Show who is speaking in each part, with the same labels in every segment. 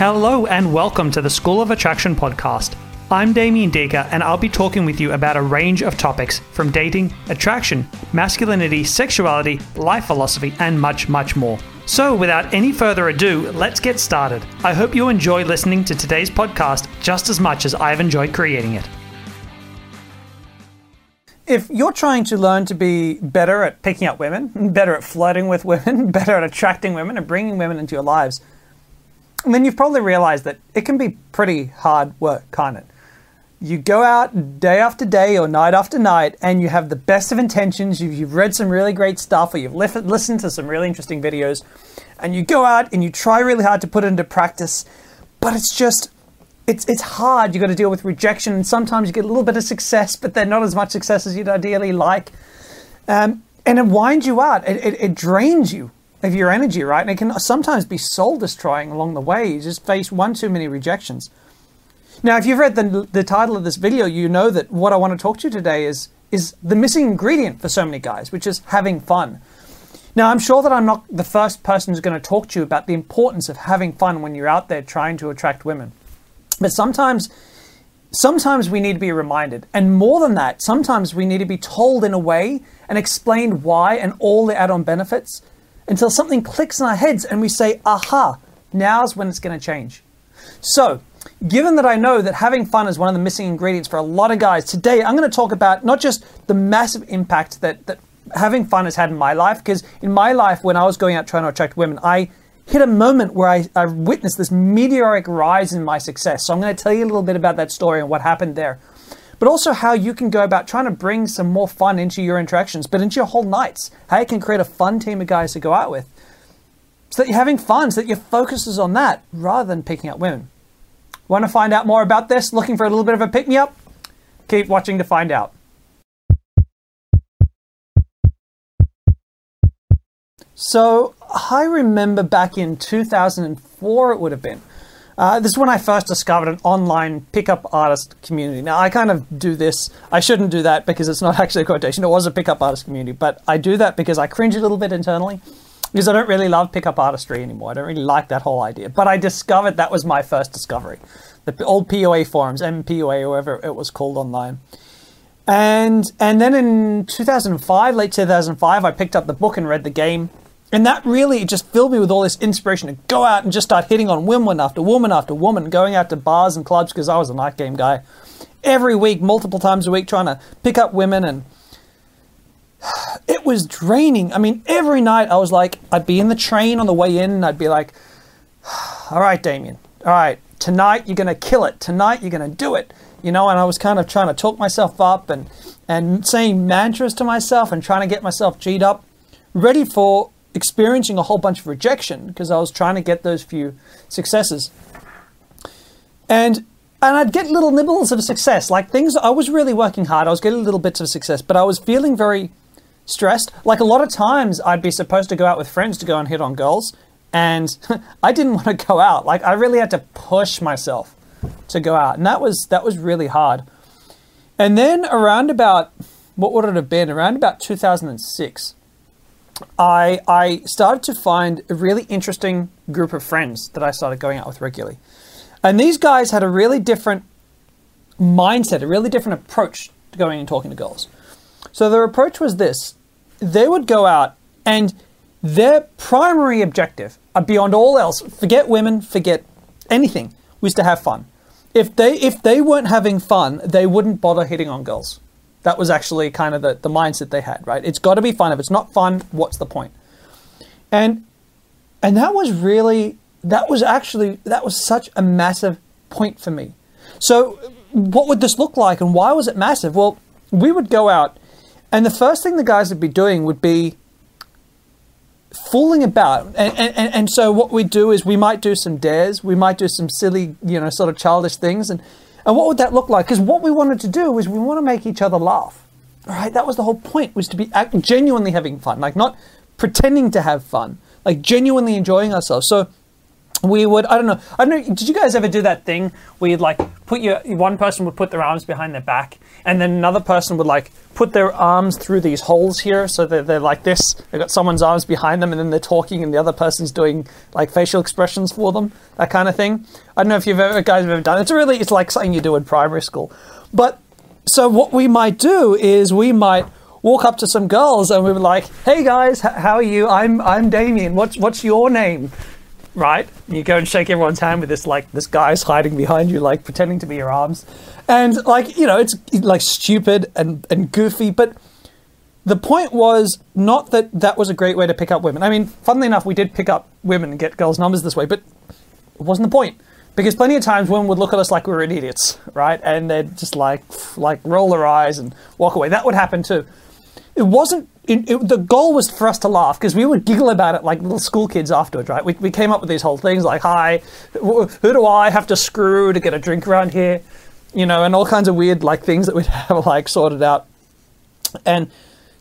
Speaker 1: Hello and welcome to the School of Attraction podcast. I'm Damien Diga and I'll be talking with you about a range of topics from dating, attraction, masculinity, sexuality, life philosophy, and much, much more. So, without any further ado, let's get started. I hope you enjoy listening to today's podcast just as much as I've enjoyed creating it.
Speaker 2: If you're trying to learn to be better at picking up women, better at flirting with women, better at attracting women, and bringing women into your lives, then you've probably realized that it can be pretty hard work, can't it? You go out day after day or night after night and you have the best of intentions. You've, you've read some really great stuff or you've li- listened to some really interesting videos and you go out and you try really hard to put it into practice, but it's just, it's, it's hard. You've got to deal with rejection and sometimes you get a little bit of success, but they're not as much success as you'd ideally like. Um, and it winds you out, it, it, it drains you of your energy, right? And it can sometimes be soul destroying along the way. You just face one too many rejections. Now, if you've read the, the title of this video, you know that what I want to talk to you today is, is the missing ingredient for so many guys, which is having fun. Now, I'm sure that I'm not the first person who's going to talk to you about the importance of having fun when you're out there trying to attract women. But sometimes, sometimes we need to be reminded. And more than that, sometimes we need to be told in a way and explained why and all the add on benefits until something clicks in our heads and we say, aha, now's when it's going to change. So, given that I know that having fun is one of the missing ingredients for a lot of guys, today I'm going to talk about not just the massive impact that, that having fun has had in my life, because in my life, when I was going out trying to attract women, I hit a moment where I, I witnessed this meteoric rise in my success. So I'm going to tell you a little bit about that story and what happened there. But also how you can go about trying to bring some more fun into your interactions, but into your whole nights. How you can create a fun team of guys to go out with. So that you're having fun, so that your focus is on that rather than picking up women. Want to find out more about this? Looking for a little bit of a pick me up? Keep watching to find out. So, I remember back in 2004, it would have been. Uh, this is when I first discovered an online pickup artist community. Now, I kind of do this. I shouldn't do that because it's not actually a quotation. It was a pickup artist community, but I do that because I cringe a little bit internally because I don't really love pickup artistry anymore. I don't really like that whole idea. But I discovered that was my first discovery. The old PUA forums, mPUA, or whatever it was called online. And and then in 2005, late 2005, I picked up the book and read the game. And that really just filled me with all this inspiration to go out and just start hitting on woman after woman after woman, going out to bars and clubs because I was a night game guy. Every week, multiple times a week, trying to pick up women and it was draining. I mean, every night I was like, I'd be in the train on the way in and I'd be like, all right, Damien, all right, tonight you're going to kill it. Tonight you're going to do it. You know, and I was kind of trying to talk myself up and, and saying mantras to myself and trying to get myself G'd up, ready for experiencing a whole bunch of rejection because I was trying to get those few successes. And and I'd get little nibbles of success, like things I was really working hard. I was getting little bits of success, but I was feeling very stressed. Like a lot of times I'd be supposed to go out with friends to go and hit on girls, and I didn't want to go out. Like I really had to push myself to go out, and that was that was really hard. And then around about what would it have been? Around about 2006, I I started to find a really interesting group of friends that I started going out with regularly, and these guys had a really different mindset, a really different approach to going and talking to girls. So their approach was this: they would go out and their primary objective, uh, beyond all else, forget women, forget anything, was to have fun. If they if they weren't having fun, they wouldn't bother hitting on girls. That was actually kind of the, the mindset they had, right? It's got to be fun. If it's not fun, what's the point? And and that was really that was actually that was such a massive point for me. So what would this look like and why was it massive? Well, we would go out and the first thing the guys would be doing would be fooling about. And, and, and so what we'd do is we might do some dares, we might do some silly, you know, sort of childish things. And, and what would that look like? Because what we wanted to do was we want to make each other laugh. Right, that was the whole point, was to be genuinely having fun, like not pretending to have fun, like genuinely enjoying ourselves. So we would I don't know I don't know did you guys ever do that thing where you'd like put your one person would put their arms behind their back and then another person would like put their arms through these holes here so they're, they're like this they've got someone's arms behind them and then they're talking and the other person's doing like facial expressions for them that kind of thing? I don't know if you've ever guys have ever done it. it's really it's like something you do in primary school. But so what we might do is we might walk up to some girls and we were like hey guys how are you? I'm I'm Damien. What's what's your name right? You go and shake everyone's hand with this like this guy's hiding behind you, like pretending to be your arms, and like you know it's like stupid and and goofy, but. The point was not that that was a great way to pick up women. I mean, funnily enough, we did pick up women and get girls' numbers this way, but it wasn't the point. Because plenty of times women would look at us like we were idiots, right? And they'd just like like roll their eyes and walk away. That would happen too. It wasn't it, it, the goal was for us to laugh because we would giggle about it like little school kids afterwards, right? We, we came up with these whole things like, "Hi, who do I have to screw to get a drink around here?" You know, and all kinds of weird like things that we'd have like sorted out. And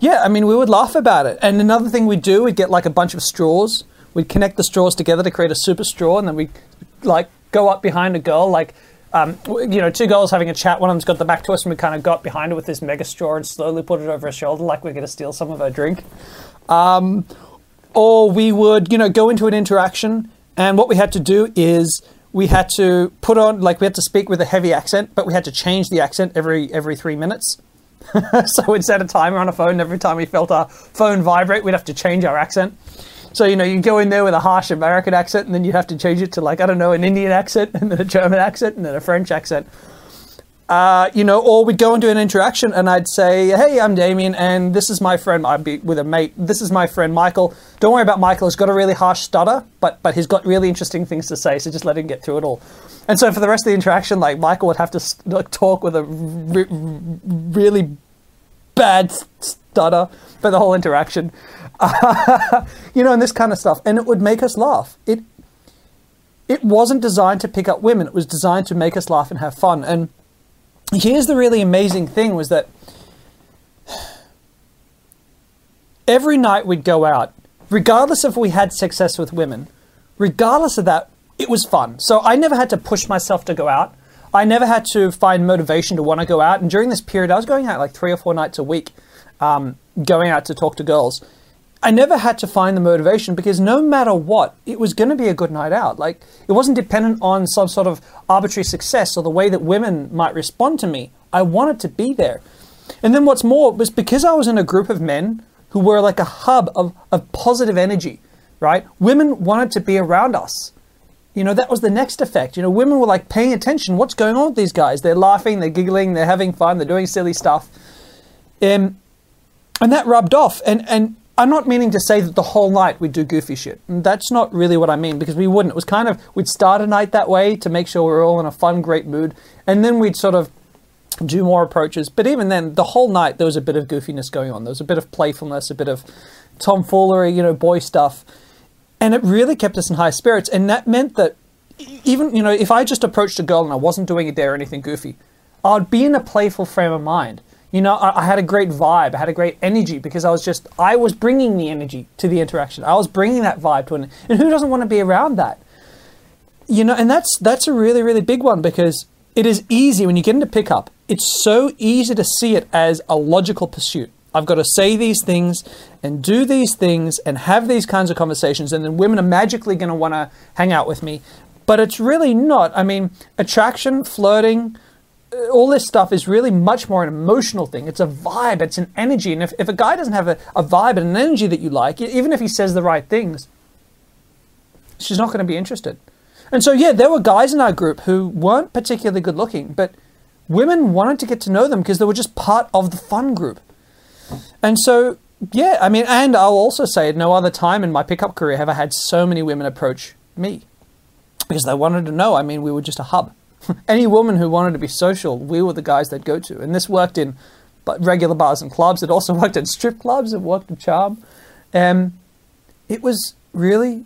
Speaker 2: yeah, I mean, we would laugh about it. And another thing we'd do, we'd get like a bunch of straws. We'd connect the straws together to create a super straw, and then we like go up behind a girl like um, you know, two girls having a chat. One of them's got the back to us, and we kind of got behind her with this mega straw and slowly put it over her shoulder, like we're going to steal some of her drink. Um, or we would, you know, go into an interaction, and what we had to do is we had to put on, like, we had to speak with a heavy accent, but we had to change the accent every every three minutes. so we'd set a timer on a phone. Every time we felt our phone vibrate, we'd have to change our accent. So, you know, you go in there with a harsh American accent and then you have to change it to, like, I don't know, an Indian accent and then a German accent and then a French accent. Uh, you know, or we'd go into an interaction and I'd say, "Hey, I'm Damien, and this is my friend." I'd be with a mate. This is my friend Michael. Don't worry about Michael. He's got a really harsh stutter, but but he's got really interesting things to say. So just let him get through it all. And so for the rest of the interaction, like Michael would have to like, talk with a re- really bad stutter for the whole interaction. you know, and this kind of stuff. And it would make us laugh. It it wasn't designed to pick up women. It was designed to make us laugh and have fun. And here's the really amazing thing was that every night we'd go out, regardless if we had success with women, regardless of that, it was fun. So I never had to push myself to go out. I never had to find motivation to want to go out. And during this period, I was going out like three or four nights a week, um, going out to talk to girls. I never had to find the motivation because no matter what, it was going to be a good night out. Like, it wasn't dependent on some sort of arbitrary success or the way that women might respond to me. I wanted to be there. And then what's more was because I was in a group of men who were like a hub of, of positive energy, right? Women wanted to be around us. You know, that was the next effect. You know, women were like paying attention. What's going on with these guys? They're laughing, they're giggling, they're having fun, they're doing silly stuff. Um, and that rubbed off. And, and I'm not meaning to say that the whole night we'd do goofy shit. That's not really what I mean because we wouldn't. It was kind of, we'd start a night that way to make sure we are all in a fun, great mood. And then we'd sort of do more approaches. But even then, the whole night there was a bit of goofiness going on. There was a bit of playfulness, a bit of tomfoolery, you know, boy stuff. And it really kept us in high spirits. And that meant that even, you know, if I just approached a girl and I wasn't doing a dare or anything goofy, I'd be in a playful frame of mind you know, I, I, had a great vibe. I had a great energy because I was just, I was bringing the energy to the interaction. I was bringing that vibe to it. And who doesn't want to be around that? You know, and that's that's a really really big one because it is easy when you get into pickup. It's so easy to see it as a logical pursuit. I've got to say these things and do these things and have these kinds of conversations, and then women are magically going to want to hang out with me. But it's really not. I mean, attraction, flirting, all this stuff is really much more an emotional thing. It's a vibe, it's an energy. And if, if a guy doesn't have a, a vibe and an energy that you like, even if he says the right things, she's not going to be interested. And so, yeah, there were guys in our group who weren't particularly good looking, but women wanted to get to know them because they were just part of the fun group. And so, yeah, I mean, and I'll also say at no other time in my pickup career have I had so many women approach me because they wanted to know. I mean, we were just a hub. Any woman who wanted to be social, we were the guys they'd go to. And this worked in regular bars and clubs. It also worked in strip clubs. It worked in charm. Um, it was really,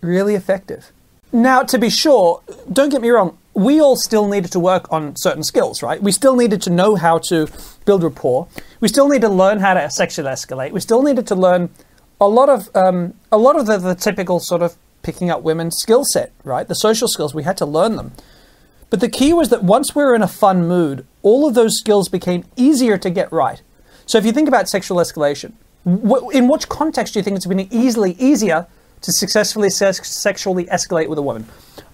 Speaker 2: really effective. Now, to be sure, don't get me wrong, we all still needed to work on certain skills, right? We still needed to know how to build rapport. We still need to learn how to sexually escalate. We still needed to learn a lot of um, a lot of the, the typical sort of picking up women skill set, right? The social skills, we had to learn them. But the key was that once we were in a fun mood, all of those skills became easier to get right. So if you think about sexual escalation, in which context do you think it's been easily easier to successfully sexually escalate with a woman?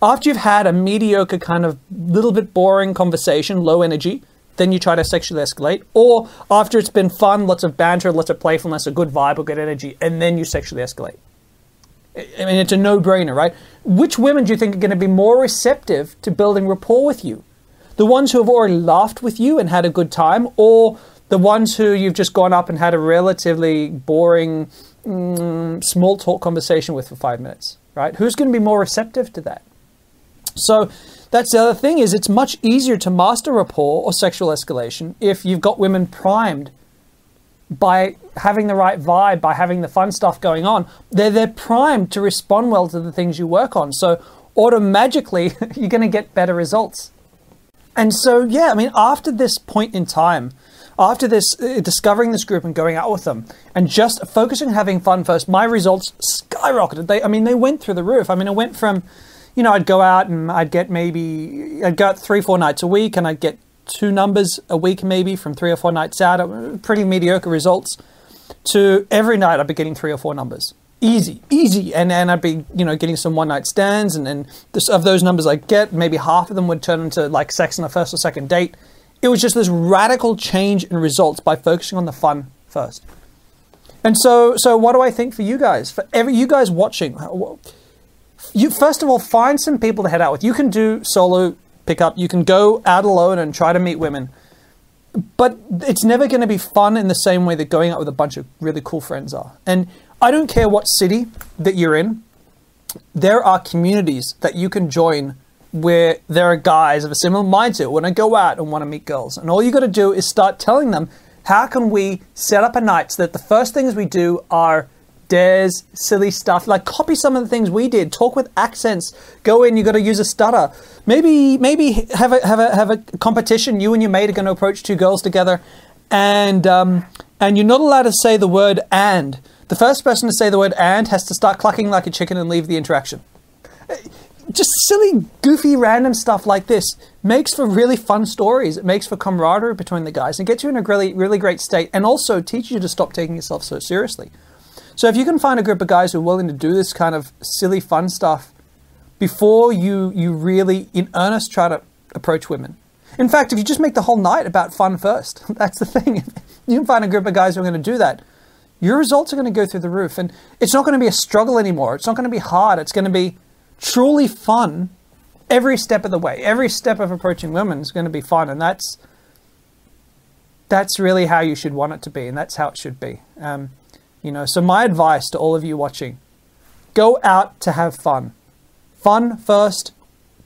Speaker 2: After you've had a mediocre kind of little bit boring conversation, low energy, then you try to sexually escalate, or after it's been fun, lots of banter, lots of playfulness, a good vibe, a good energy, and then you sexually escalate. I mean, it's a no brainer, right? Which women do you think are going to be more receptive to building rapport with you? The ones who have already laughed with you and had a good time, or the ones who you've just gone up and had a relatively boring, mm, small talk conversation with for five minutes, right? Who's going to be more receptive to that? So that's the other thing is it's much easier to master rapport or sexual escalation if you've got women primed by having the right vibe, by having the fun stuff going on. They're they're primed to respond well to the things you work on. So automatically you're going to get better results. And so yeah, I mean after this point in time, after this uh, discovering this group and going out with them and just focusing on having fun first, my results skyrocketed. They I mean they went through the roof. I mean it went from you know, I'd go out and I'd get maybe, I'd go out three, four nights a week and I'd get two numbers a week maybe from three or four nights out, uh, pretty mediocre results, to every night I'd be getting three or four numbers. Easy, easy. And, then I'd be, you know, getting some one night stands and, then this, of those numbers I get, maybe half of them would turn into like sex on a first or second date. It was just this radical change in results by focusing on the fun first. And so, so what do I think for you guys? For every you guys watching, you first of all find some people to head out with. You can do solo pickup. You can go out alone and try to meet women. But it's never going to be fun in the same way that going out with a bunch of really cool friends are. And I don't care what city that you're in, there are communities that you can join where there are guys of a similar mindset want to go out and want to meet girls. And all you got to do is start telling them how can we set up a night so that the first things we do are dares, silly stuff. Like copy some of the things we did. Talk with accents. Go in. You got to use a stutter. Maybe maybe have a have a have a competition. You and your mate are going to approach two girls together, and um, and you're not allowed to say the word and. The first person to say the word and has to start clucking like a chicken and leave the interaction. Just silly, goofy, random stuff like this makes for really fun stories. It makes for camaraderie between the guys and gets you in a really, really great state and also teaches you to stop taking yourself so seriously. So if you can find a group of guys who are willing to do this kind of silly fun stuff before you you really in earnest try to approach women. In fact, if you just make the whole night about fun first, that's the thing. you can find a group of guys who are going to do that. Your results are going to go through the roof and it's not going to be a struggle anymore. It's not going to be hard. It's going to be truly fun every step of the way. Every step of approaching women is going to be fun and that's that's really how you should want it to be and that's how it should be. Um, you know, so my advice to all of you watching, go out to have fun. Fun first,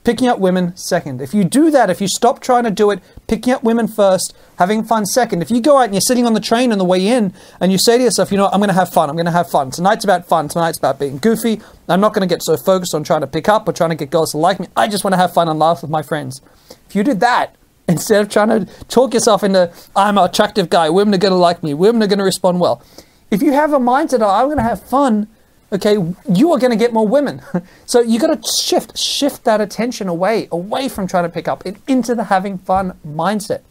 Speaker 2: picking up women second. If you do that, if you stop trying to do it, picking up women first, having fun second. If you go out and you're sitting on the train on the way in and you say to yourself, you know, I'm going to have fun. I'm going to have fun. Tonight's about fun. Tonight's about being goofy. I'm not going to get so focused on trying to pick up or trying to get girls to like me. I just want to have fun and laugh with my friends. If you did that, instead of trying to talk yourself into, I'm an attractive guy, women are going to like me, women are going to respond well. If you have a mindset of I'm going to have fun, okay, you are going to get more women. so you got to shift, shift that attention away, away from trying to pick up and into the having fun mindset.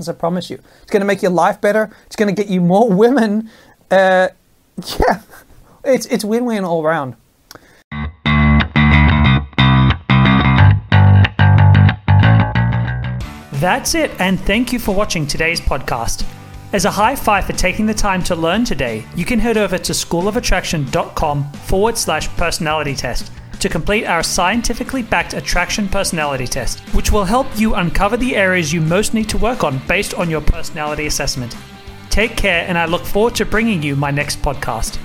Speaker 2: As I promise you, it's going to make your life better. It's going to get you more women. Uh, yeah, it's it's win-win all around.
Speaker 1: That's it, and thank you for watching today's podcast. As a high five for taking the time to learn today, you can head over to schoolofattraction.com forward slash personality test to complete our scientifically backed attraction personality test, which will help you uncover the areas you most need to work on based on your personality assessment. Take care, and I look forward to bringing you my next podcast.